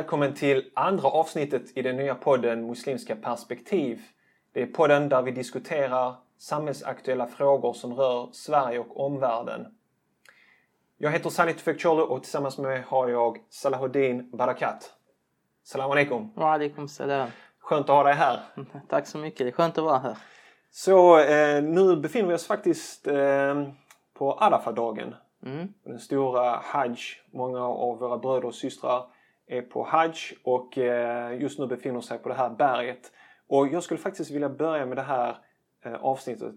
välkommen till andra avsnittet i den nya podden Muslimska perspektiv. Det är podden där vi diskuterar samhällsaktuella frågor som rör Sverige och omvärlden. Jag heter Salih Tufekcioglu och tillsammans med mig har jag Salahuddin Barakat. Salam alaikum. Wa alaikum salam. Skönt att ha dig här. Tack så mycket. Det är skönt att vara här. Så eh, nu befinner vi oss faktiskt eh, på Arafah-dagen. Mm. Den stora Hajj. Många av våra bröder och systrar är på Hajj och eh, just nu befinner sig på det här berget. Och jag skulle faktiskt vilja börja med det här eh, avsnittet.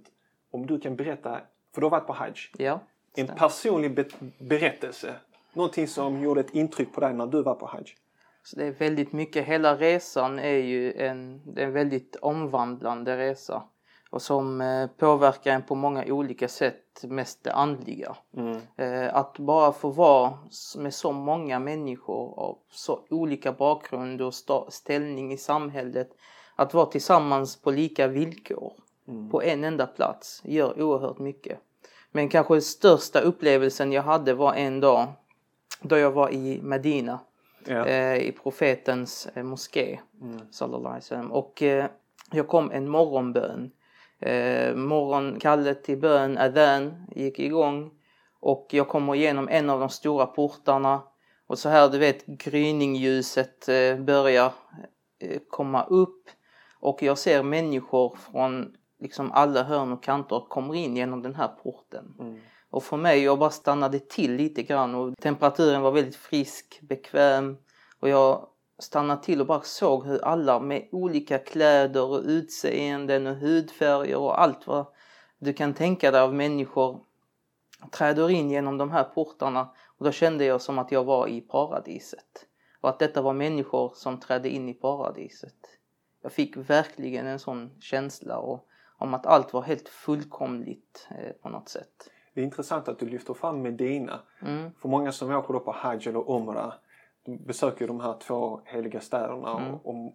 Om du kan berätta, för du har varit på Hajj. Ja. En personlig be berättelse. Någonting som gjorde ett intryck på dig när du var på Hajj. Så det är väldigt mycket. Hela resan är ju en, en väldigt omvandlande resa och som eh, påverkar en på många olika sätt, mest det andliga. Mm. Eh, att bara få vara med så många människor av så olika bakgrund och ställning i samhället, att vara tillsammans på lika villkor Mm. på en enda plats gör oerhört mycket. Men kanske den största upplevelsen jag hade var en dag då jag var i Medina Ja. eh, i profetens eh, moské. Mm. Och eh, jag kom en morgonbön. Eh, morgonkallet till bön, adhan, gick igång. Och jag kommer igenom en av de stora portarna. Och så här, du vet, gryningljuset eh, börjar eh, komma upp. Och jag ser människor från liksom alla hörn och kanter kommer in genom den här porten. Mm. Och för mig, jag bara stannade till lite grann och temperaturen var väldigt frisk, bekväm. Och jag stannade till och bara såg hur alla med olika kläder och utseenden och hudfärger och allt vad du kan tänka dig av människor träder in genom de här portarna. Och då kände jag som att jag var i paradiset. Och att detta var människor som trädde in i paradiset. Jag fick verkligen en sån känsla och, om att allt var helt fullkomligt eh, på något sätt. Det är intressant att du lyfter fram Medina. Mm. För många som åker då på Hajj eller de besöker de här två heliga städerna Mm. och, och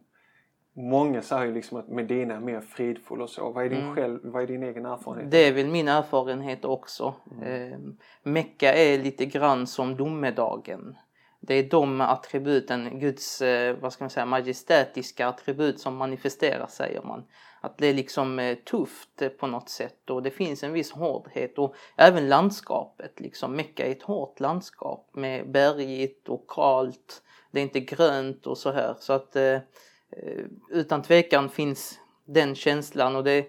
många säger ju liksom att Medina är mer fridfull och så. Vad är din, Mm. själv, vad är din egen erfarenhet? Det är väl min erfarenhet också. Eh, Mecka är lite grann som domedagen. Det är de attributen, Guds eh, vad ska man säga, majestätiska attribut som manifesterar säger man. Att det är liksom eh, tufft eh, på något sätt och det finns en viss hårdhet och även landskapet. Liksom. Mecka är ett hårt landskap med bergigt och kalt. Det är inte grönt och så här. Så att eh, eh, utan tvekan finns den känslan och det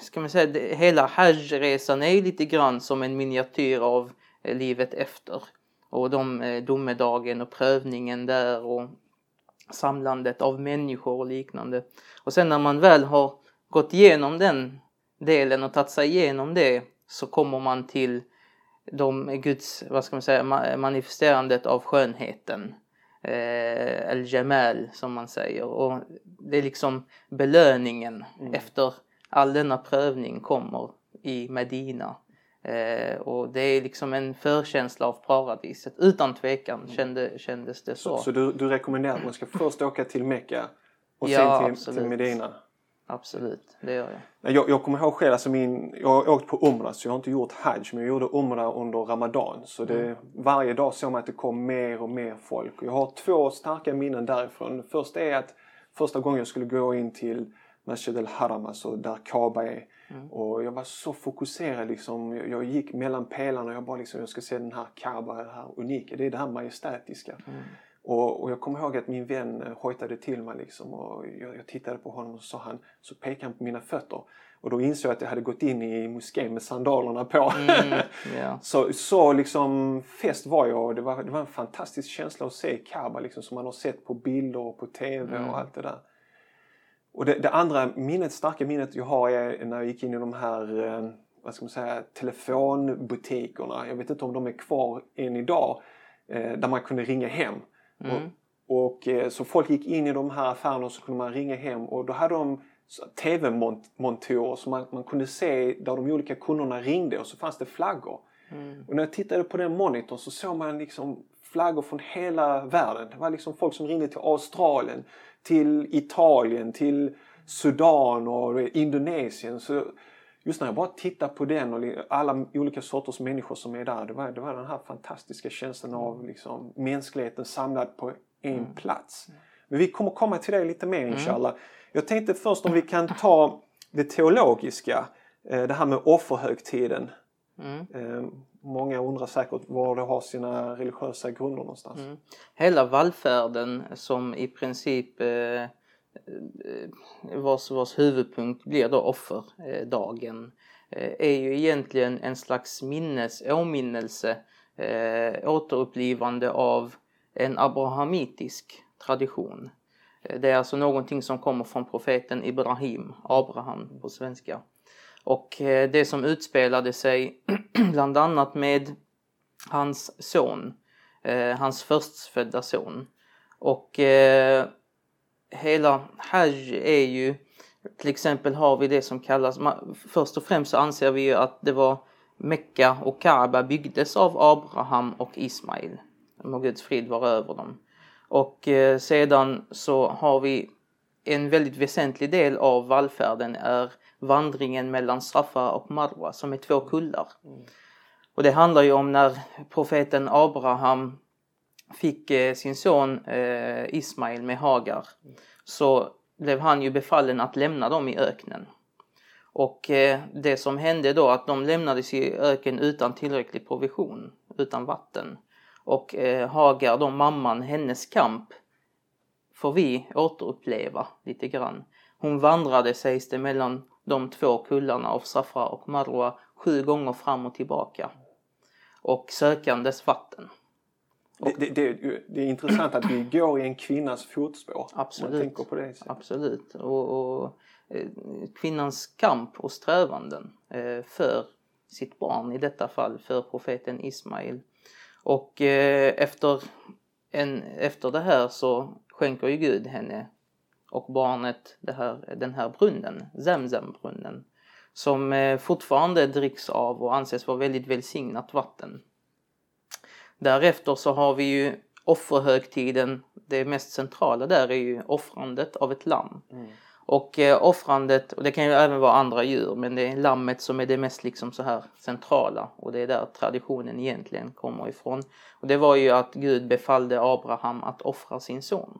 ska man säga, det, hela hajresan är lite grann som en miniatyr av eh, livet efter. Och de eh, domedagen och prövningen där och samlandet av människor och liknande. Och sen när man väl har gått igenom den delen och tagit sig igenom det så kommer man till de Guds, vad ska man säga, ma- manifesterandet av skönheten. Eh, El-Jamal som man säger. Och det är liksom belöningen efter all denna prövning kommer i Medina. Eh, och det är liksom en förkänsla av paradiset. Utan tvekan kände, kändes det så. Så, så du, du rekommenderar att man ska först åka till Mecka och Ja, sen till, absolut. till Medina? Absolut, det gör jag. Jag, jag kommer ihåg själv, alltså min, jag har åkt på Umrah så jag har inte gjort Hajj men jag gjorde Umrah under Ramadan. Så det, Mm. varje dag såg man att det kom mer och mer folk. Jag har två starka minnen därifrån. Det första är att första gången jag skulle gå in till Masjid al-Haram, alltså där Kaaba är. Mm. Och jag var så fokuserad liksom. Jag, jag gick mellan pelarna och jag bara liksom, jag ska se den här Kaaba, det här unika. Det är det här majestätiska. Mm. Och, och jag kommer ihåg att min vän eh, hojtade till mig liksom och jag, jag tittade på honom och så, sa han, så pekade han på mina fötter. Och då insåg jag att jag hade gått in i moskén med sandalerna på. Mm, ja. så, så liksom fest var jag det var, det var en fantastisk känsla att se Kaaba liksom som man har sett på bilder och på TV Mm. och allt det där. Och det, det andra minnet, starka minnet jag har är när jag gick in i de här eh, vad ska man säga, telefonbutikerna. Jag vet inte om de är kvar än idag. Eh, där man kunde ringa hem. Mm. Och, och eh, så folk gick in i de här affärerna och så kunde man ringa hem och då hade de tv-montorer så man, man kunde se där de olika kunderna ringde och så fanns det flaggor. Mm. Och när jag tittade på den monitorn så såg man liksom flaggor från hela världen. Det var liksom folk som ringde till Australien, till Italien, till Sudan och Indonesien. Så just när jag bara tittar på den och alla olika sorters människor som är där. Det var, det var den här fantastiska känslan av liksom mänskligheten samlad på en Mm. plats. Men vi kommer komma till det lite mer inshallah. Jag tänkte först om vi kan ta det teologiska. eh, Det här med offerhögtiden. Mm. Eh, Många undrar säkert var det har sina religiösa grunder någonstans. Mm. Hela vallfärden som i princip eh, eh, vars, vars huvudpunkt blir då offerdagen eh, är ju egentligen en slags minnes, åminnelse, eh, återupplivande av en abrahamitisk tradition. Eh, Det är alltså någonting som kommer från profeten Ibrahim, Abraham på svenska. Och eh, det som utspelade sig bland annat med hans son, eh, hans förstfödda son. Och eh, hela Hajj är ju, till exempel har vi det som kallas, först och främst så anser vi ju att det var Mecka och Kaaba byggdes av Abraham och Ismail. Må Guds frid vara över dem. Och sedan så har vi en väldigt väsentlig del av vallfärden är vandringen mellan Safa och Marwa som är två kullar. Och det handlar ju om när profeten Abraham fick eh, sin son eh, Ismail med Hagar så blev han ju befallen att lämna dem i öknen. Och eh, det som hände då att de lämnades i öken utan tillräcklig provision, utan vatten. Och eh, Hagar, då mamman, hennes kamp får vi återuppleva lite grann. Hon vandrade sägs det mellan de två kullarna av Safra och Marwa sju gånger fram och tillbaka. Och sökandes vatten. Det, det, det, det är intressant att vi går i en kvinnas fotspår. Absolut. tänker på det sättet. Absolut. Och, och eh, kvinnans kamp och strävanden eh, för sitt barn, i detta fall för profeten Ismail. Och eh, efter, en, efter det här så skänker ju Gud henne och barnet här, den här brunnen, Zemzem-brunnen, som eh, fortfarande dricks av och anses vara väldigt välsignat vatten. Därefter så har vi ju offerhögtiden. Det mest centrala där är ju offrandet av ett lamm. Och eh, offrandet, och det kan ju även vara andra djur, men det är lammet som är det mest liksom så här centrala och det är där traditionen egentligen kommer ifrån. Och det var ju att Gud befallde Abraham att offra sin son.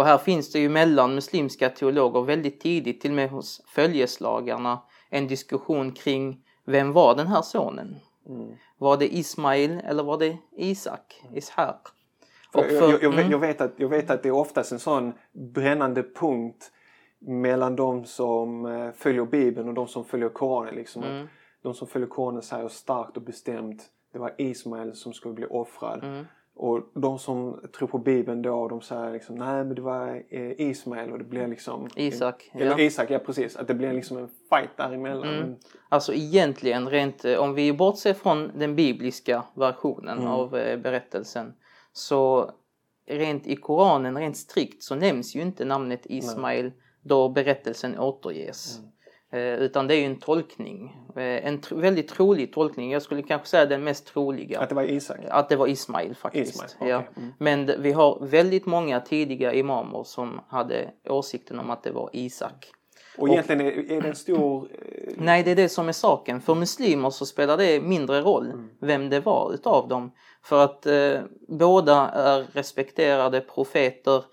Och här finns det ju mellan muslimska teologer väldigt tidigt, till och med hos följeslagarna, en diskussion kring vem var den här sonen? Mm. Var det Ismail eller var det Isak, Ishak? Och Jag, för- jag, jag, vet- mm. jag, vet att, jag vet att det är oftast en sån brännande punkt mellan de som eh, följer Bibeln och de som följer Koranen. Liksom. Mm. De som följer Koranen säger starkt och bestämt det var Ismael som skulle bli offrad. Och de som tror på Bibeln då de säger liksom nej men det var eh, Ismael och det blir liksom Isak, Eller ja. Isak, ja precis. Att det blir liksom en fight däremellan. Mm. Alltså egentligen rent, eh, om vi bortser från den bibliska versionen Mm. av eh, berättelsen så rent i Koranen, rent strikt så nämns ju inte namnet Ismail då berättelsen återges. Mm. Eh, utan det är ju en tolkning. Eh, en tr- väldigt trolig tolkning. Jag skulle kanske säga den mest troliga. Att det var Isak. Att det var Ismail faktiskt. Ismail, okej. ja. Mm. Men vi har väldigt många tidiga imamer som hade åsikten om att det var Isak. Och egentligen är, är det en stor... eh, Nej, det är det som är saken. För muslimer så spelar det mindre roll vem det var utav dem. För att eh, båda är respekterade profeter.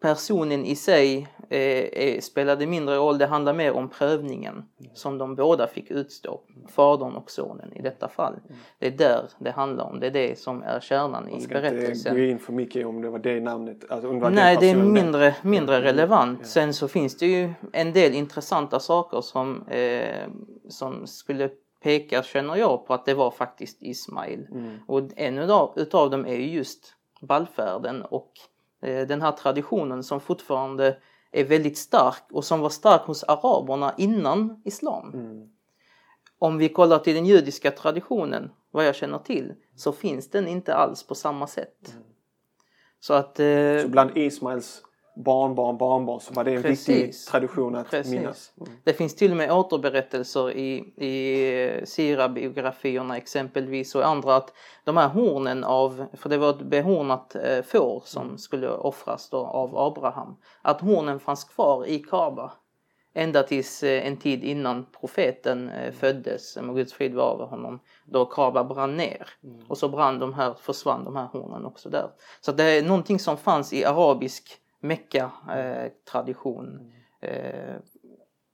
Personen i sig eh, är, spelade mindre roll. Det handlar mer om prövningen som de båda fick utstå. Fadern och sonen i detta fall. Det är där det handlar om. Det är det som är kärnan i Man ska inte berättelsen. gå in för mycket om det var det namnet. Alltså, om det var Nej, den det är mindre, mindre Mm. relevant. Sen så finns det ju en del intressanta saker som, eh, som skulle peka, känner jag, på att det var faktiskt Ismail. Mm. Och en utav, utav dem är ju just ballfärden och eh, den här traditionen som fortfarande är väldigt stark och som var stark hos araberna innan islam. Mm. Om vi kollar till den judiska traditionen, vad jag känner till, så finns den inte alls på samma sätt. Så att... Eh, Så bland Ismails barnbarn, barnbarn så var det en viktig Precis. tradition att Precis. minnas. Mm. Det finns till och med återberättelser i, i Sira-biografierna exempelvis och andra att de här hornen av, för det var ett behornat eh, får som skulle offras då av Abraham, att hornen fanns kvar i Kaaba ända tills eh, en tid innan profeten eh, föddes, må Guds frid vara över honom, då Kaba brann ner. Mm. Och så brann de här, försvann de här hornen också där. Så det är någonting som fanns i arabisk Mecka-tradition. Eh,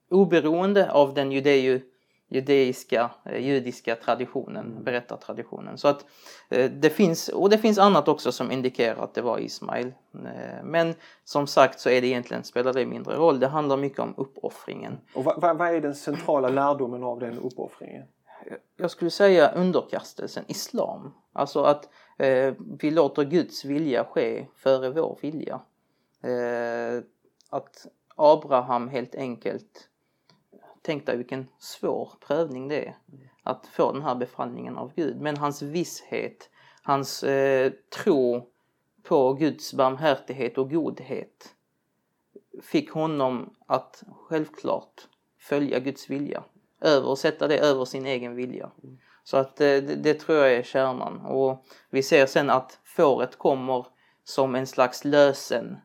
oberoende av den judeu judeiska, eh, judiska traditionen, mm. berättartraditionen. Så att eh, det finns, och det finns annat också som indikerar att det var Ismail. Eh, men som sagt så är det egentligen, spelar det mindre roll. Det handlar mycket om uppoffringen. Och vad, vad är den centrala lärdomen av den uppoffringen? Jag skulle säga underkastelsen, islam. Alltså att eh, vi låter Guds vilja ske före vår vilja. Eh, att Abraham helt enkelt Tänk dig vilken svår prövning det är att få den här befallningen av Gud. Men hans visshet, hans eh, tro på Guds barmhärtighet och godhet fick honom att självklart följa Guds vilja. Översätta sätta det över sin egen vilja. Så att eh, det, det, tror jag är kärnan. Och vi ser sen att fåret kommer som en slags lösen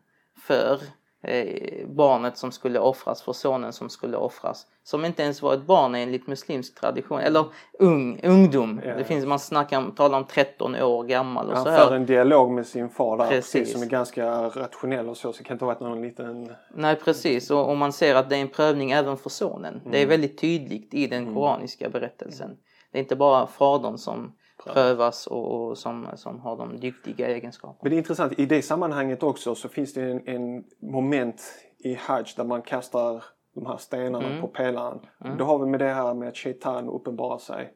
för Eh, barnet som skulle offras för sonen som skulle offras. Som inte ens var ett barn enligt muslimsk tradition, eller ung, ungdom. Ja. Det finns, man snackar, talar om 13 år gammal och Han så här. för en dialog med sin far där, precis. precis. som är ganska rationell och så, så det kan inte varit någon liten... Nej precis, och, och man ser att det är en prövning även för sonen. Mm. Det är mm. väldigt tydligt i den mm. koraniska berättelsen. Det är inte bara fadern som prövas och, och, som, som har de dyktiga egenskaperna. Men det är intressant, i det sammanhanget också så finns det en, en moment i Hajj där man kastar de här stenarna mm. på pelaren. Mm. Då har vi med det här med att Shaitan uppenbarar sig.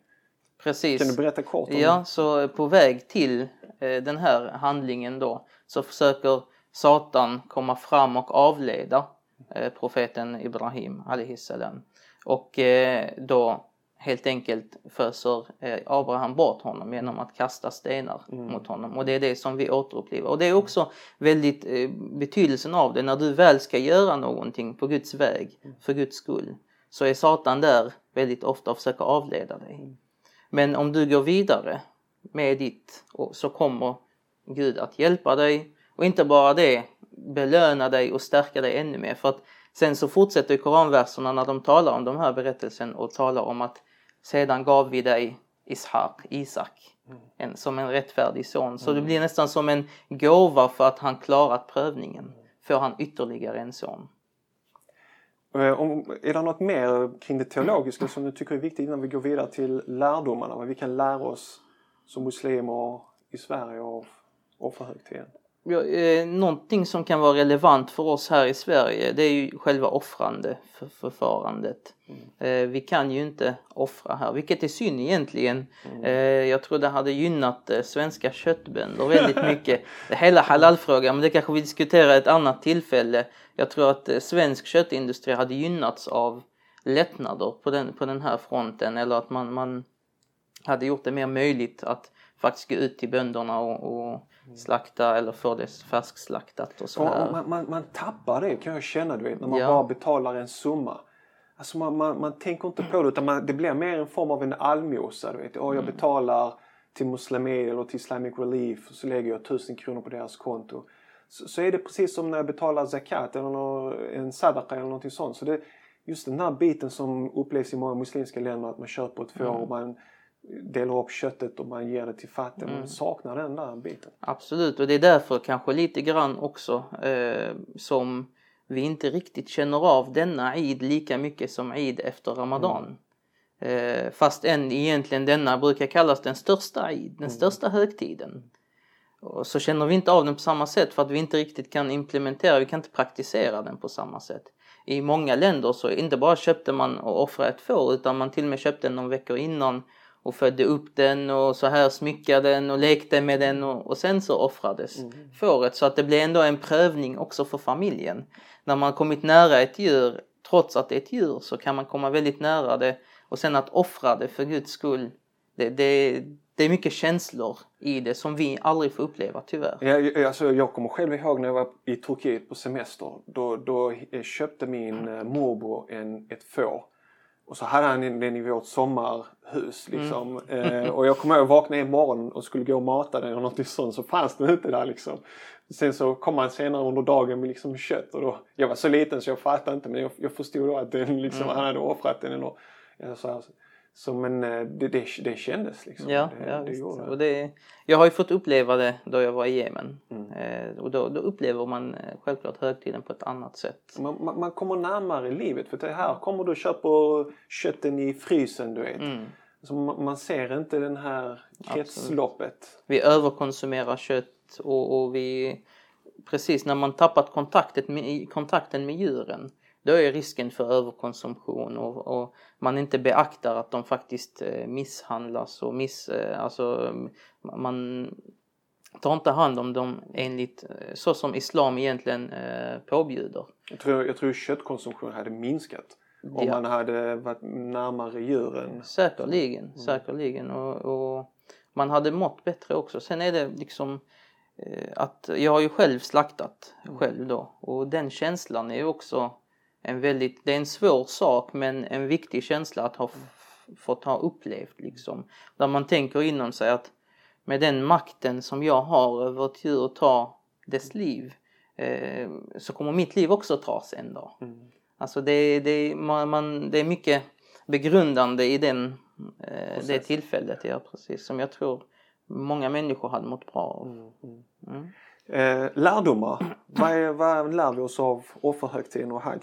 Precis. Kan du berätta kort om Ja, så på väg till eh, den här handlingen då så försöker Satan komma fram och avleda eh, profeten Ibrahim salam. Och eh, då helt enkelt föser eh, Abraham bort honom genom att kasta stenar mm. mot honom och det är det som vi återupplever. Och det är också väldigt eh, betydelsen av det när du väl ska göra någonting på Guds väg mm. för Guds skull så är Satan där väldigt ofta och försöker avleda dig. Mm. Men om du går vidare med ditt så kommer Gud att hjälpa dig och inte bara det belöna dig och stärka dig ännu mer för att sen så fortsätter koranverserna när de talar om de här berättelsen och talar om att sedan gav vi dig Ishak, Isak, mm. en, som en rättfärdig son. Så det mm. blir nästan som en gåva för att han klarat prövningen. Får han ytterligare en son. Eh, är det något mer kring det teologiska som du tycker är viktigt innan vi går vidare till lärdomarna? Vad vi kan lära oss som muslimer i Sverige av offerhögtiden? Eh, någonting som kan vara relevant för oss här i Sverige det är ju själva offrandeförfarandet. Mm. Eh, vi kan ju inte offra här, vilket är synd egentligen. Mm. Eh, jag tror det hade gynnat eh, svenska köttbönder väldigt mycket. Hela halalfrågan, men det kanske vi diskuterar ett annat tillfälle. Jag tror att svensk köttindustri hade gynnats av lättnader på den, på den här fronten eller att man, man hade gjort det mer möjligt att faktiskt gå ut till bönderna och, och slakta eller få det färskslaktat och så här. Man, man, man, tappar det kan jag känna du vet när man ja. bara betalar en summa. Alltså man, man, man tänker inte på det utan man, det blir mer en form av en allmosa. Du vet. Oh, jag mm. betalar till Muslimé eller till Islamic Relief och så lägger jag tusen kronor på deras konto. Så, så är det precis som när jag betalar zakat eller en sadaqa eller någonting sånt. Så det, just den här biten som upplevs i många muslimska länder att man köper ett får mm. och man delar upp köttet och man ger det till fattiga. Mm. Man saknar den där biten. Absolut och det är därför kanske lite grann också eh, som vi inte riktigt känner av denna Eid lika mycket som Eid efter Ramadan. Mm. Eh, fast än egentligen denna brukar kallas den största Eid, den mm. största högtiden. Och så känner vi inte av den på samma sätt för att vi inte riktigt kan implementera, vi kan inte praktisera den på samma sätt. I många länder så inte bara köpte man och offrade ett får utan man till och med köpte den några veckor innan och födde upp den och så här smyckade den och lekte med den och, och sen så offrades mm. fåret så att det blev ändå en prövning också för familjen. När man kommit nära ett djur, trots att det är ett djur, så kan man komma väldigt nära det och sen att offra det för Guds skull, det, det, det är mycket känslor i det som vi aldrig får uppleva tyvärr. Ja, alltså, jag kommer själv ihåg när jag var i Turkiet på semester. Då, då köpte min eh, morbror en, ett får Och så hade han den i vårt sommarhus liksom. Mm. Eh, och jag kommer ihåg att vakna en morgon och skulle gå och mata den eller något sånt så fanns den inte där liksom. Sen så kom han senare under dagen med liksom kött och då, jag var så liten så jag fattade inte men jag, jag förstod då att den liksom, mm. han hade offrat den eller så här. Så men eh, det, det, det kändes liksom. Ja, det, ja det Och det, jag har ju fått uppleva det då jag var i Jemen. Mm. Eh, och då, då, upplever man eh, självklart högtiden på ett annat sätt. Man, man, man kommer närmare livet för det här kommer du och köper kötten i frysen du vet. Mm. Så man, man, ser inte den här kretsloppet. Absolut. Vi överkonsumerar kött och, och vi precis när man tappat kontakten med, kontakten med djuren då är risken för överkonsumtion och, och, man inte beaktar att de faktiskt eh, misshandlas och miss, eh, alltså man tar inte hand om dem enligt eh, så som islam egentligen påbjuder. Jag tror, jag tror köttkonsumtionen hade minskat om ja. man hade varit närmare djuren. Säkerligen, mm. säkerligen och, och man hade mått bättre också. Sen är det liksom att jag har ju själv slaktat mm. själv då och den känslan är ju också en väldigt, det är en svår sak men en viktig känsla att ha fått ha upplevt liksom. Där man tänker inom sig att med den makten som jag har över ett djur ta dess liv eh, så kommer mitt liv också tas en dag. Mm. Alltså det, det, man, man, det är mycket begrundande i den, eh, det tillfället, ja precis, som jag tror många människor hade mått bra av. Mm. Mm. mm. Eh, lärdomar, vad, är, vad lär vi oss av offerhögtiden och hajj?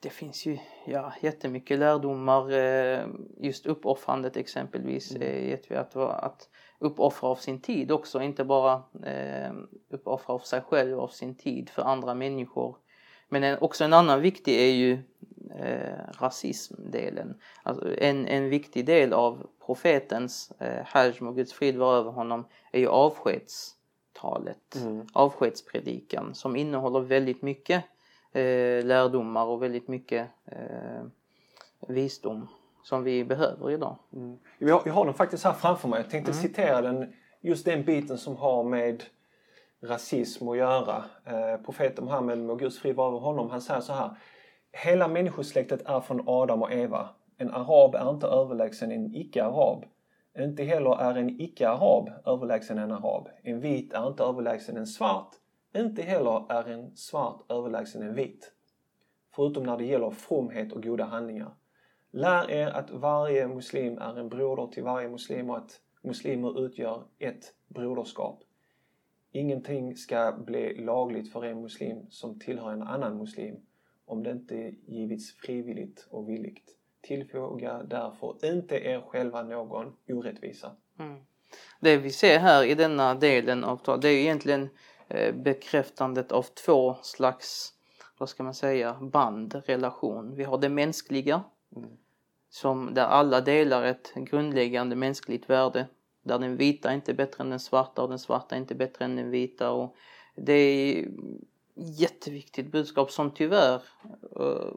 Det finns ju ja, jättemycket lärdomar. Eh, just uppoffrandet exempelvis mm. vet vi att, att uppoffra av sin tid också, inte bara eh, uppoffra av sig själv, av sin tid för andra människor. Men en, också en annan viktig är ju eh, rasismdelen. Alltså en, en viktig del av profetens eh, hajj och Guds frid var över honom är ju avskedstalet, mm. avskedspredikan som innehåller väldigt mycket eh, lärdomar och väldigt mycket eh, visdom som vi behöver idag. Mm. Jag, jag har den faktiskt här framför mig. Jag tänkte mm. citera den, just den biten som har med rasism att göra. Eh, profeten Muhammed, må Guds frid vara över honom, han säger så här. Hela människosläktet är från Adam och Eva. En arab är inte överlägsen en icke-arab. Inte heller är en icke-arab överlägsen en arab. En vit är inte överlägsen en svart. Inte heller är en svart överlägsen en vit. Förutom när det gäller fromhet och goda handlingar. Lär er att varje muslim är en broder till varje muslim och att muslimer utgör ett broderskap. Ingenting ska bli lagligt för en muslim som tillhör en annan muslim om det inte givits frivilligt och villigt. Tillfoga därför inte er själva någon orättvisa. Mm. Det vi ser här i denna delen av talet, det är egentligen bekräftandet av två slags, vad ska man säga, band, relation. Vi har det mänskliga, mm. som där alla delar ett grundläggande mänskligt värde. Där den vita inte är bättre än den svarta och den svarta inte är bättre än den vita. Och det är jätteviktigt budskap som tyvärr uh,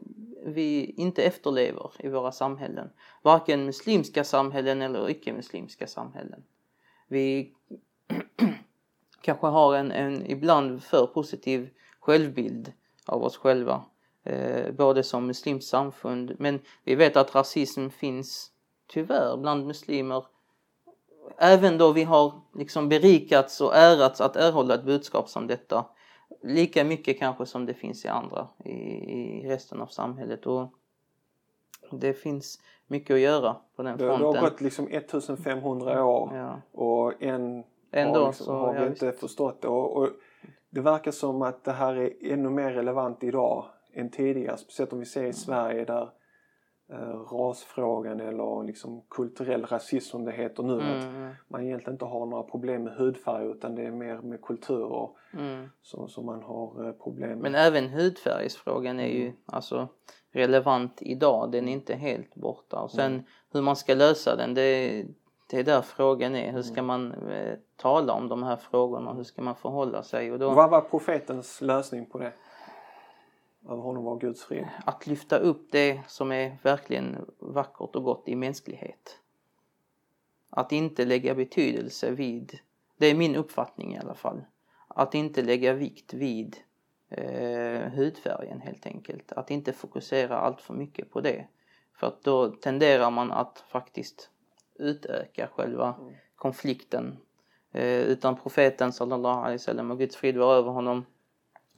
vi inte efterlever i våra samhällen. Varken muslimska samhällen eller icke-muslimska samhällen. Vi kanske har en, en ibland för positiv självbild av oss själva. Eh, både som muslimskt samfund men vi vet att rasism finns tyvärr bland muslimer även då vi har liksom berikats och ärats att erhålla ett budskap som detta lika mycket kanske som det finns i andra i, i resten av samhället och det finns mycket att göra på den fronten. Det har gått liksom 1500 år ja. och en Ändå har, liksom, så, har vi inte visst. förstått det. Och, och, det verkar som att det här är ännu mer relevant idag än tidigare. Speciellt om vi ser i Sverige där eh, rasfrågan eller liksom kulturell rasism som det heter nu. Mm. Att mm. man egentligen inte har några problem med hudfärg utan det är mer med kulturer mm. som, som man har eh, problem med. Men även hudfärgsfrågan är ju mm. alltså relevant idag. Den är inte helt borta. Och sen mm. hur man ska lösa den det, det är där frågan är. Hur ska mm. man eh, tala om de här frågorna? Hur ska man förhålla sig? Och då, Vad var profetens lösning på det? Över honom var Guds frid. Att lyfta upp det som är verkligen vackert och gott i mänsklighet. Att inte lägga betydelse vid, det är min uppfattning i alla fall, att inte lägga vikt vid eh, hudfärgen helt enkelt. Att inte fokusera allt för mycket på det. För att då tenderar man att faktiskt utöka själva Mm. konflikten. Eh, utan profeten sallallahu alaihi wasallam och Guds frid var över honom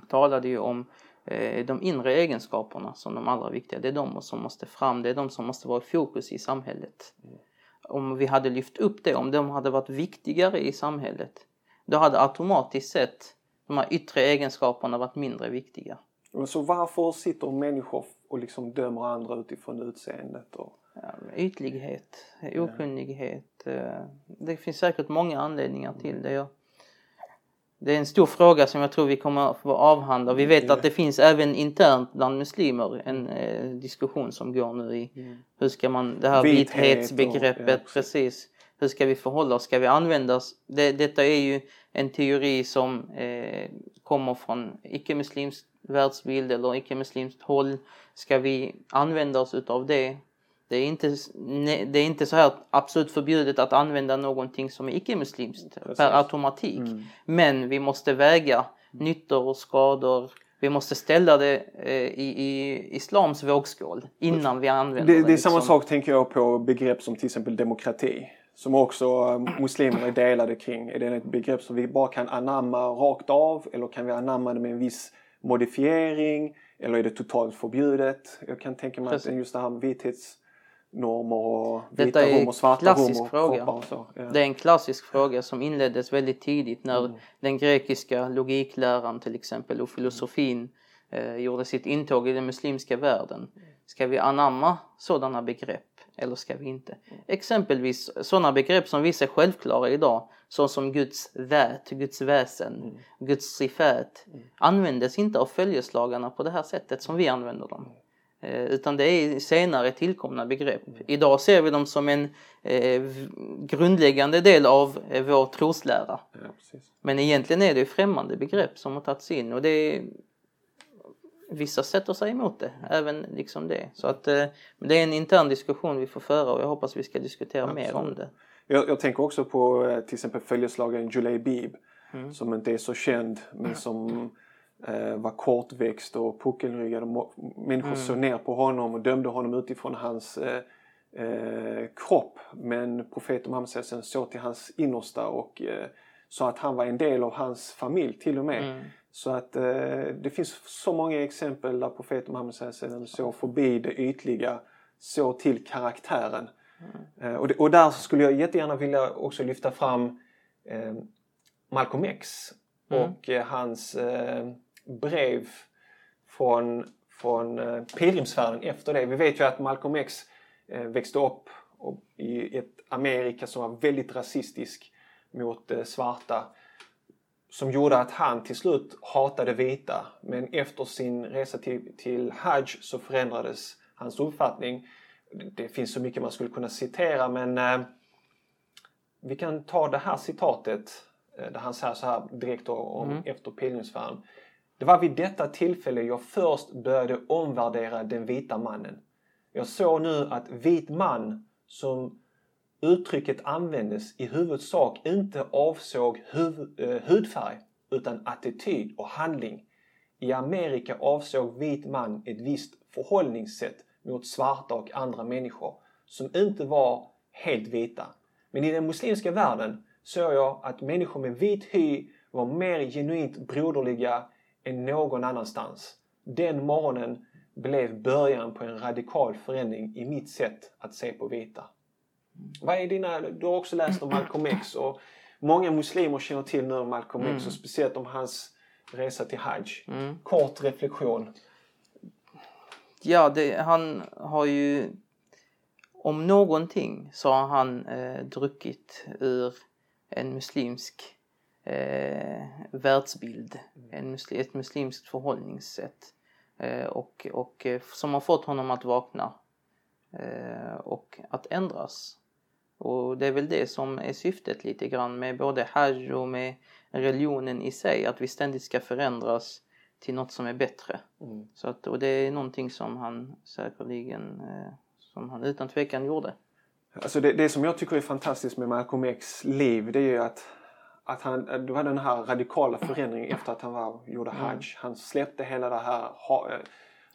talade ju om eh, de inre egenskaperna som de allra viktiga. Det är de som måste fram, det är de som måste vara i fokus i samhället. Om vi hade lyft upp det, om de hade varit viktigare i samhället, då hade automatiskt sett de här yttre egenskaperna varit mindre viktiga. Men Så varför sitter människor och liksom dömer andra utifrån utseendet? Och... Ytlighet, okunnighet. eh, Det finns säkert många anledningar till det. Jag- Det är en stor fråga som jag tror vi kommer att få avhandla. Vi vet att det finns även internt bland muslimer en eh, diskussion som går nu i hur ska man, det här Vithet och- vithetsbegreppet, ja, precis. Hur ska vi förhålla oss? Ska vi använda? Det, detta är ju en teori som eh, kommer från icke-muslimsk världsbild eller icke-muslimskt håll. Ska vi använda oss utav det? Det är, inte, ne- det är inte så här absolut förbjudet att använda någonting som är icke-muslimskt per automatik. Mm. Men vi måste väga nyttor och skador. Vi måste ställa det eh, i, i islams vågskål innan vi använder Det, det. det är samma liksom. sak tänker jag på begrepp som till exempel demokrati. Som också eh, muslimer är delade kring. Är det ett begrepp som vi bara kan anamma rakt av eller kan vi anamma det med en viss modifiering? Eller är det totalt förbjudet? Jag kan tänka mig Precis. att just det här med vithetsnormer och Detta vita är rum och svarta klassisk fråga. och så. Ja. Det är en klassisk fråga som inleddes väldigt tidigt när Mm. den grekiska logikläran till exempel och filosofin eh, gjorde sitt intåg i den muslimska världen. Ska vi anamma sådana begrepp eller ska vi inte? Exempelvis sådana begrepp som vi ser självklara idag såsom Guds vät, Guds väsen, Guds sifat användes inte av följeslagarna på det här sättet som vi använder dem. Eh, utan det är senare tillkomna begrepp. Idag ser vi dem som en eh, grundläggande del av eh, vår troslära. Ja. Men egentligen är det främmande begrepp som har tagits in och det är Vissa sätter sig emot det, även liksom det. Så att det är en intern diskussion vi får föra och jag hoppas vi ska diskutera mer om Absolut. det. Jag, jag tänker också på till exempel följeslagaren Julay Bib. Mm. Som inte är så känd men som eh, var kortväxt och puckelryggad. Och människor Mm. såg ner på honom och dömde honom utifrån hans eh, eh, kropp. Men profeten Muhammed såg till hans innersta och eh, sa att han var en del av hans familj till och med. Mm. Så att eh, det finns så många exempel där profeten Muhammed såg förbi det ytliga, såg till karaktären. Eh, och, det, och där skulle jag jättegärna vilja också lyfta fram eh, Malcolm X Mm. och eh, hans brev från, från eh, pilgrimsfärden efter det. Vi vet ju att Malcolm X eh, växte upp i ett Amerika som var väldigt rasistisk mot eh, svarta som gjorde att han till slut hatade vita. Men efter sin resa till, till Hajj så förändrades hans uppfattning. Det, finns så mycket man skulle kunna citera men eh, vi kan ta det här citatet eh, där han säger så här direkt om Mm. efter pilgrimsfärden. Det var vid detta tillfälle jag först började omvärdera den vita mannen. Jag såg nu att vit man som uttrycket användes i huvudsak inte avsåg huv- eh, hudfärg utan attityd och handling. I Amerika avsåg vit man ett visst förhållningssätt mot svarta och andra människor som inte var helt vita. Men i den muslimska världen såg jag att människor med vit hy var mer genuint broderliga än någon annanstans. Den morgonen blev början på en radikal förändring i mitt sätt att se på vita. Vad är dina, du har också läst om Malcolm X och många muslimer känner till nu om Malcolm X och speciellt om hans resa till Hajj. Mm. Kort reflektion. Ja, det, han har ju om någonting så har han eh, druckit ur en muslimsk eh, världsbild, en musli, ett muslimskt förhållningssätt eh, och, och eh, som har fått honom att vakna eh, och att ändras. Och det är väl det som är syftet lite grann med både hajj och med religionen i sig, att vi ständigt ska förändras till något som är bättre. Mm. Så att, och det är någonting som han säkerligen, eh, som han utan tvekan gjorde. Alltså det, det som jag tycker är fantastiskt med Malcolm X liv det är ju att, att han, du hade den här radikala förändringen efter att han var, gjorde Hajj. Han släppte hela det här ha, eh,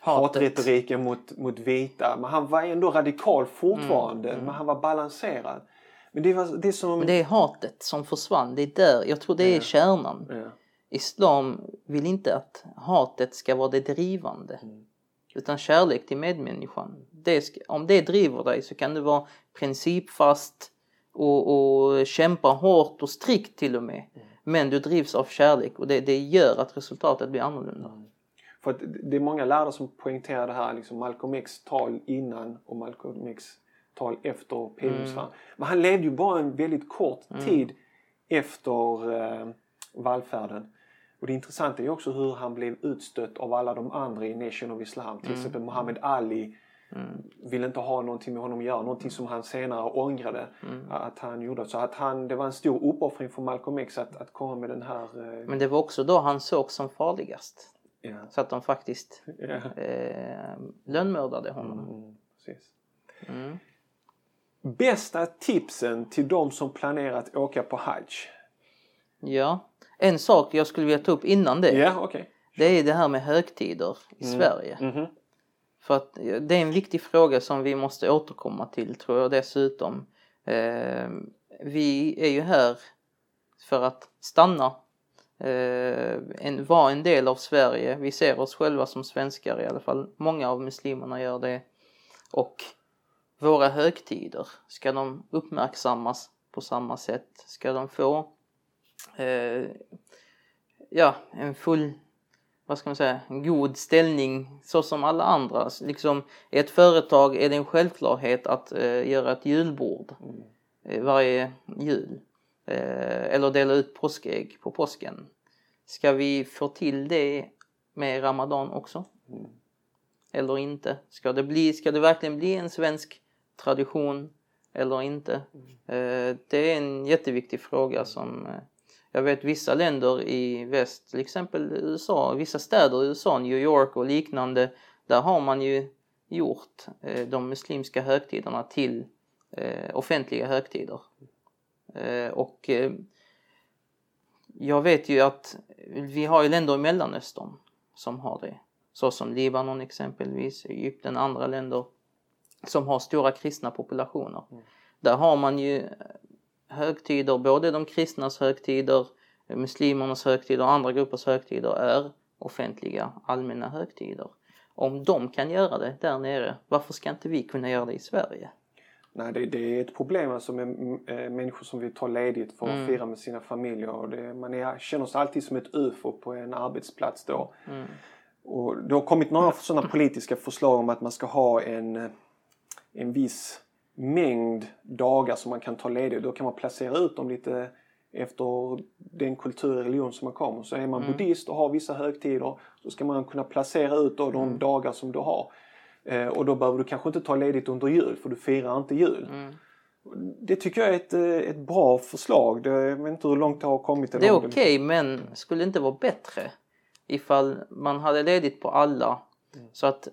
hatretoriken mot, mot vita. Men han var ändå radikal fortfarande. Mm, mm. Men han var balanserad. Men det, var, det som... Men det är hatet som försvann. Det är där, jag tror det är Ja. kärnan. Ja. Islam vill inte att hatet ska vara det drivande. Mm. Utan kärlek till medmänniskan. Det ska, om det driver dig så kan du vara principfast och, och kämpa hårt och strikt till och med. Mm. Men du drivs av kärlek och det, det gör att resultatet blir annorlunda. För att det är många lärare som poängterar det här, liksom Malcolm X tal innan och Malcolm X tal efter PLOs fall. Men han levde ju bara en väldigt kort tid efter eh, vallfärden. Och det intressanta är ju också hur han blev utstött av alla de andra i Nation of Islam. Till exempel Muhammad Ali ville inte ha någonting med honom att göra. Någonting som han senare ångrade att han gjorde. Så att han, det var en stor uppoffring för Malcolm X att, att komma med den här... Eh, Men det var också då han såg som farligast. ja, Så att de faktiskt ja. eh, lönnmördade honom. Mm, precis. Mm. Bästa tipsen till de som planerar att åka på Hajj? Ja, en sak jag skulle vilja ta upp innan det. Ja, okej. Det är det här med högtider i Sverige. Mhm. För att det är en viktig fråga som vi måste återkomma till tror jag dessutom. Eh, vi är ju här för att stanna, eh, en, vara en del av Sverige. Vi ser oss själva som svenskar i alla fall. Många av muslimerna gör det. Och våra högtider, ska de uppmärksammas på samma sätt? Ska de få eh, ja, en full vad ska man säga, en god ställning så som alla andra. Liksom, I ett företag är det en självklarhet att eh, göra ett julbord eh, varje jul. Eh, eller dela ut påskägg på påsken. Ska vi få till det med Ramadan också? Eller inte? Ska det, bli, ska det verkligen bli en svensk tradition eller inte? Eh, det är en jätteviktig fråga som eh, jag vet vissa länder i väst, till exempel USA, vissa städer i USA, New York och liknande, där har man ju gjort eh, de muslimska högtiderna till eh, offentliga högtider. Eh, och eh, jag vet ju att vi har ju länder i Mellanöstern som har det. Så som Libanon exempelvis, Egypten, andra länder som har stora kristna populationer. Där har man ju högtider, både de kristnas högtider, muslimernas högtider och andra gruppers högtider är offentliga allmänna högtider. Om de kan göra det där nere, varför ska inte vi kunna göra det i Sverige? Nej, det, det är ett problem alltså med äh, människor som vill ta ledigt för att Mm. fira med sina familjer. Och det, man är, känner sig alltid som ett ufo på en arbetsplats då. Mm. Och det har kommit några sådana politiska förslag om att man ska ha en, en viss mängd dagar som man kan ta ledigt. Då kan man placera ut dem lite efter den kultur och religion som man kommer. Så är man buddhist och har vissa högtider så ska man kunna placera ut då de dagar som du har. Eh, och då behöver du kanske inte ta ledigt under jul för du firar inte jul. Mm. Det tycker jag är ett, eh, ett bra förslag. Det, jag vet inte hur långt det har kommit. Det är okej, men skulle det inte vara bättre ifall man hade ledigt på alla? Så att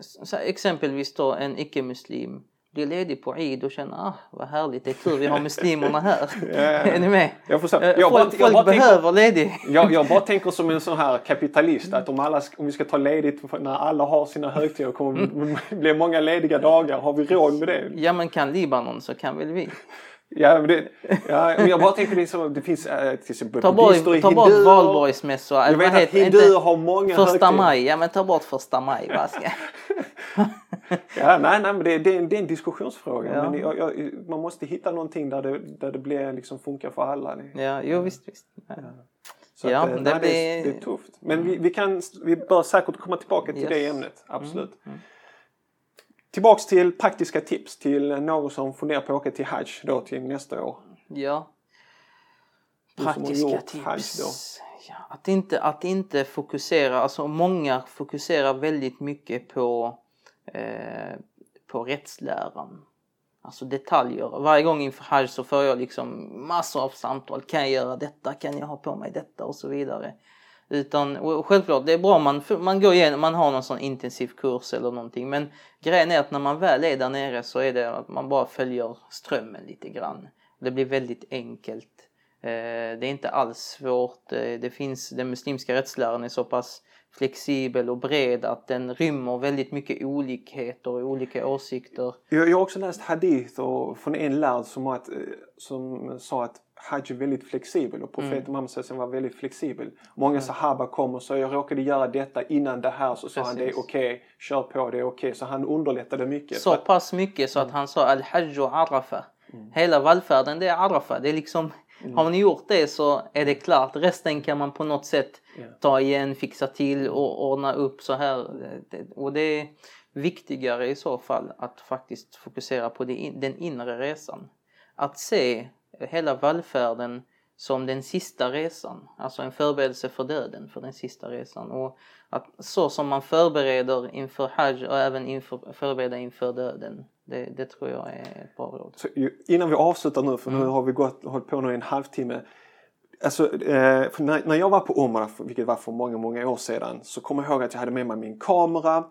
så exempelvis då en icke-muslim blir ledig på Eid och känner ah vad härligt, det är tur vi har muslimerna här. är ni med? Jag förstår. Eh, Jag bara- folk jag folk bara tänker- behöver ledig. Jag, jag bara tänker som en sån här kapitalist att om, alla, om vi ska ta ledigt när alla har sina högtider kommer det bli många lediga dagar. Har vi råd med det? Ja men kan Libanon så kan väl vi. Ja, men, det, ja, men jag bara tänker så, det finns äh, till exempel Ta bort, ta bort hinduer. valborgsmässor. Jag vet att hinduer har många Första högtider. maj, ja men ta bort första maj. Ja, nej, nej, men det, det, är en- det är en diskussionsfråga. Ja. Men jag, jag, man måste hitta någonting där det, där det blir, liksom, funkar för alla. Ja, jo visst, visst. Ja. Så Ja, att, eh, det nej, det, är, blir- det är tufft. Men vi, vi, kan, vi bör säkert komma tillbaka till Yes. det ämnet. Absolut. Mm, Tillbaks till praktiska tips till någon som funderar på att åka till Hajj då till nästa år. Ja. Praktiska tips. Ja, att, inte, att inte fokusera, alltså många fokuserar väldigt mycket på, eh, på rättsläran. Alltså detaljer. Varje gång inför Hajj så får jag liksom massor av samtal. Kan jag göra detta? Kan jag ha på mig detta? Och så vidare. Utan och självklart, det är bra man, man går igenom, man har någon sån intensiv kurs eller någonting. Men grejen är att när man väl är där nere så är det att man bara följer strömmen lite grann. Det blir väldigt enkelt. Eh, det är inte alls svårt. Eh, det finns, den muslimska rättsläran är så pass flexibel och bred att den rymmer väldigt mycket olikheter och olika åsikter. Jag, jag har också läst hadith och från en lärd som, att, eh, som sa att Hajj är väldigt flexibel och profeten mm. Muhammed var väldigt flexibel. Många mm. sahaba kom och sa jag råkade göra detta innan det här så sa Precis. han det är okej, okay, kör på det är okej. Okay. Så han underlättade mycket. Så att... pass mycket så att mm. han sa al-hajj och arafa. Mm. Hela vallfärden det är arafa. Det är liksom Mm. Har ni gjort det så är det klart. Resten kan man på något sätt yeah. ta igen, fixa till och ordna upp så här. Och det är viktigare i så fall att faktiskt fokusera på den inre resan. Att se hela vallfärden som den sista resan, alltså en förberedelse för döden, för den sista resan. Och att så som man förbereder inför Hajj och även inför, förbereder inför döden, det, det, tror jag är ett bra råd. Så, innan vi avslutar nu, för mm. nu har vi gått, hållit på nu i en halvtimme. Alltså, eh, när, när jag var på Omra, vilket var för många, många år sedan, så kommer jag ihåg att jag hade med mig min kamera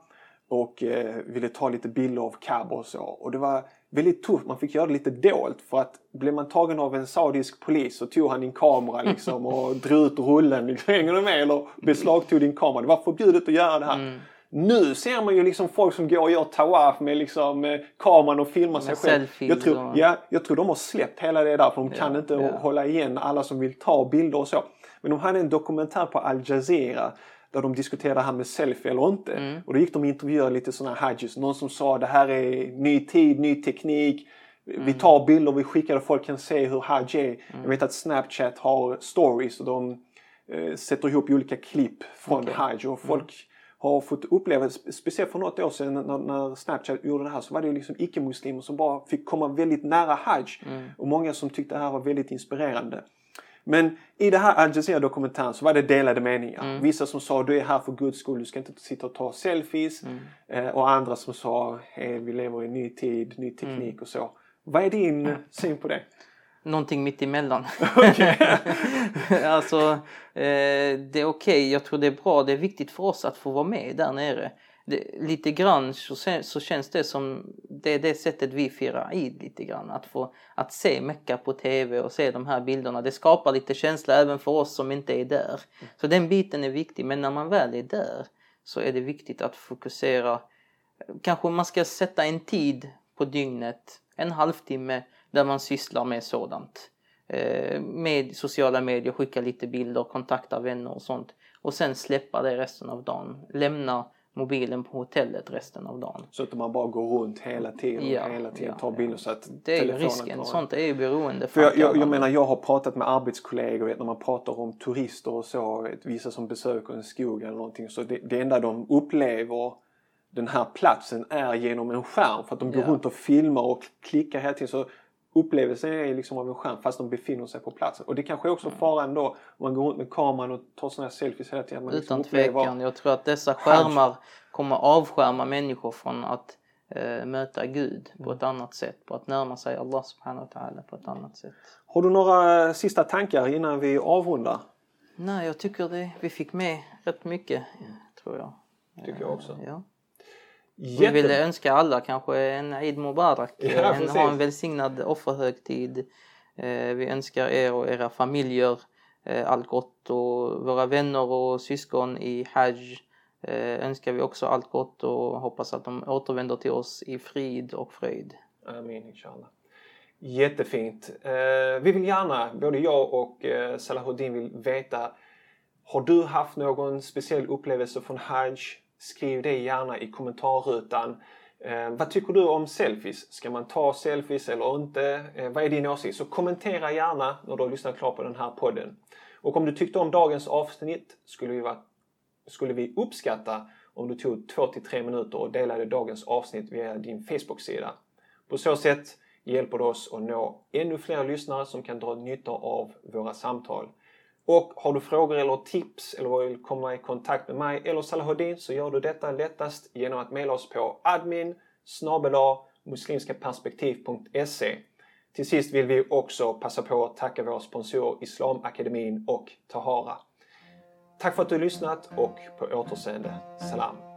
och eh, ville ta lite bilder av Kaaba och så. Och det var väldigt tufft. Man fick göra det lite dolt för att blev man tagen av en saudisk polis så tog han din kamera liksom och drog ut rullen. Liksom, hänger du med? Eller beslagtog din kamera. Det var förbjudet att göra det här. Mm. Nu ser man ju liksom folk som går och gör tawaf med liksom eh, kameran och filmar sig själv. Jag tror, ja, jag tror de har släppt hela det där för de ja, kan inte ja. hålla igen alla som vill ta bilder och så. Men de hade en dokumentär på Al Jazeera där de diskuterade det här med selfie eller inte. Mm. Och då gick de och intervjuade lite sådana hajjis. Någon som sa det här är ny tid, ny teknik. Mm. Vi tar bilder, vi skickar och folk kan se hur hajj är. Mm. Jag vet att Snapchat har stories och de eh, sätter ihop olika klipp från okay. hajj. Och mm. folk har fått uppleva, speciellt för något år sedan när, när Snapchat gjorde det här så var det liksom icke-muslimer som bara fick komma väldigt nära hajj. Mm. Och många som tyckte det här var väldigt inspirerande. Men i det här Al dokumentären så var det delade meningar. Mm. Vissa som sa du är här för guds skull, du ska inte sitta och ta selfies. Mm. Eh, och andra som sa hey, vi lever i en ny tid, ny teknik mm. och så. Vad är din syn på det? Någonting mitt emellan. alltså, eh, det är okej, okay. jag tror det är bra, det är viktigt för oss att få vara med där nere det, lite grann så, så känns det som det är det sättet vi firar Eid lite grann. Att få att se Mecka på TV och se de här bilderna. Det skapar lite känsla även för oss som inte är där. Så den biten är viktig. Men när man väl är där så är det viktigt att fokusera. Kanske man ska sätta en tid på dygnet, en halvtimme där man sysslar med sådant. Eh, med sociala medier, skicka lite bilder, kontakta vänner och sånt. Och sen släppa det resten av dagen. Lämna mobilen på hotellet resten av dagen. Så att man bara går runt hela tiden ja, hela tiden ja, tar bilder så att Det är ju risken, tar... sånt är ju beroende. För jag, jag, jag menar jag har pratat med arbetskollegor vet, när man pratar om turister och så, vet, vissa som besöker en skog eller någonting så det, det enda de upplever den här platsen är genom en skärm för att de går ja. runt och filmar och klickar hela tiden. Så upplevelsen är liksom av en skärm fast de befinner sig på platsen. Och det kanske är också mm. faran då om man går runt med kameran och tar sådana här selfies hela tiden. Man Utan liksom tvekan. Jag tror att dessa skärmar kommer avskärma människor från att eh, möta Gud på ett mm. annat sätt. På att närma sig Allah subhanahu wa ta'ala på ett annat sätt. Har du några eh, sista tankar innan vi avrundar? Nej, jag tycker det, vi fick med rätt mycket tror jag. Tycker jag också. Ja. Jätte... Vi vill önska alla kanske en Eid Mubarak. Ja, en, ha en välsignad offerhögtid. Eh, vi önskar er och era familjer eh, allt gott och våra vänner och syskon i Hajj eh, önskar vi också allt gott och hoppas att de återvänder till oss i frid och fröjd. Amin inshallah. Jättefint. Vi vill gärna, både jag och Salahuddin vill veta Har du haft någon speciell upplevelse från Hajj? Skriv det gärna i kommentarrutan. Eh, vad tycker du om selfies? Ska man ta selfies eller inte? Eh, vad är din åsikt? Så kommentera gärna när du har lyssnat klart på den här podden. Och om du tyckte om dagens avsnitt skulle vi, va, skulle vi uppskatta om du tog 2-3 minuter och delade dagens avsnitt via din Facebook-sida. På så sätt hjälper du oss att nå ännu fler lyssnare som kan dra nytta av våra samtal. Och har du frågor eller tips eller vill komma i kontakt med mig eller Salahuddin så gör du detta lättast genom att mejla oss på admin muslimskaperspektiv.se Till sist vill vi också passa på att tacka våra sponsorer Islamakademin och Tahara. Tack för att du lyssnat och på återseende. Salam!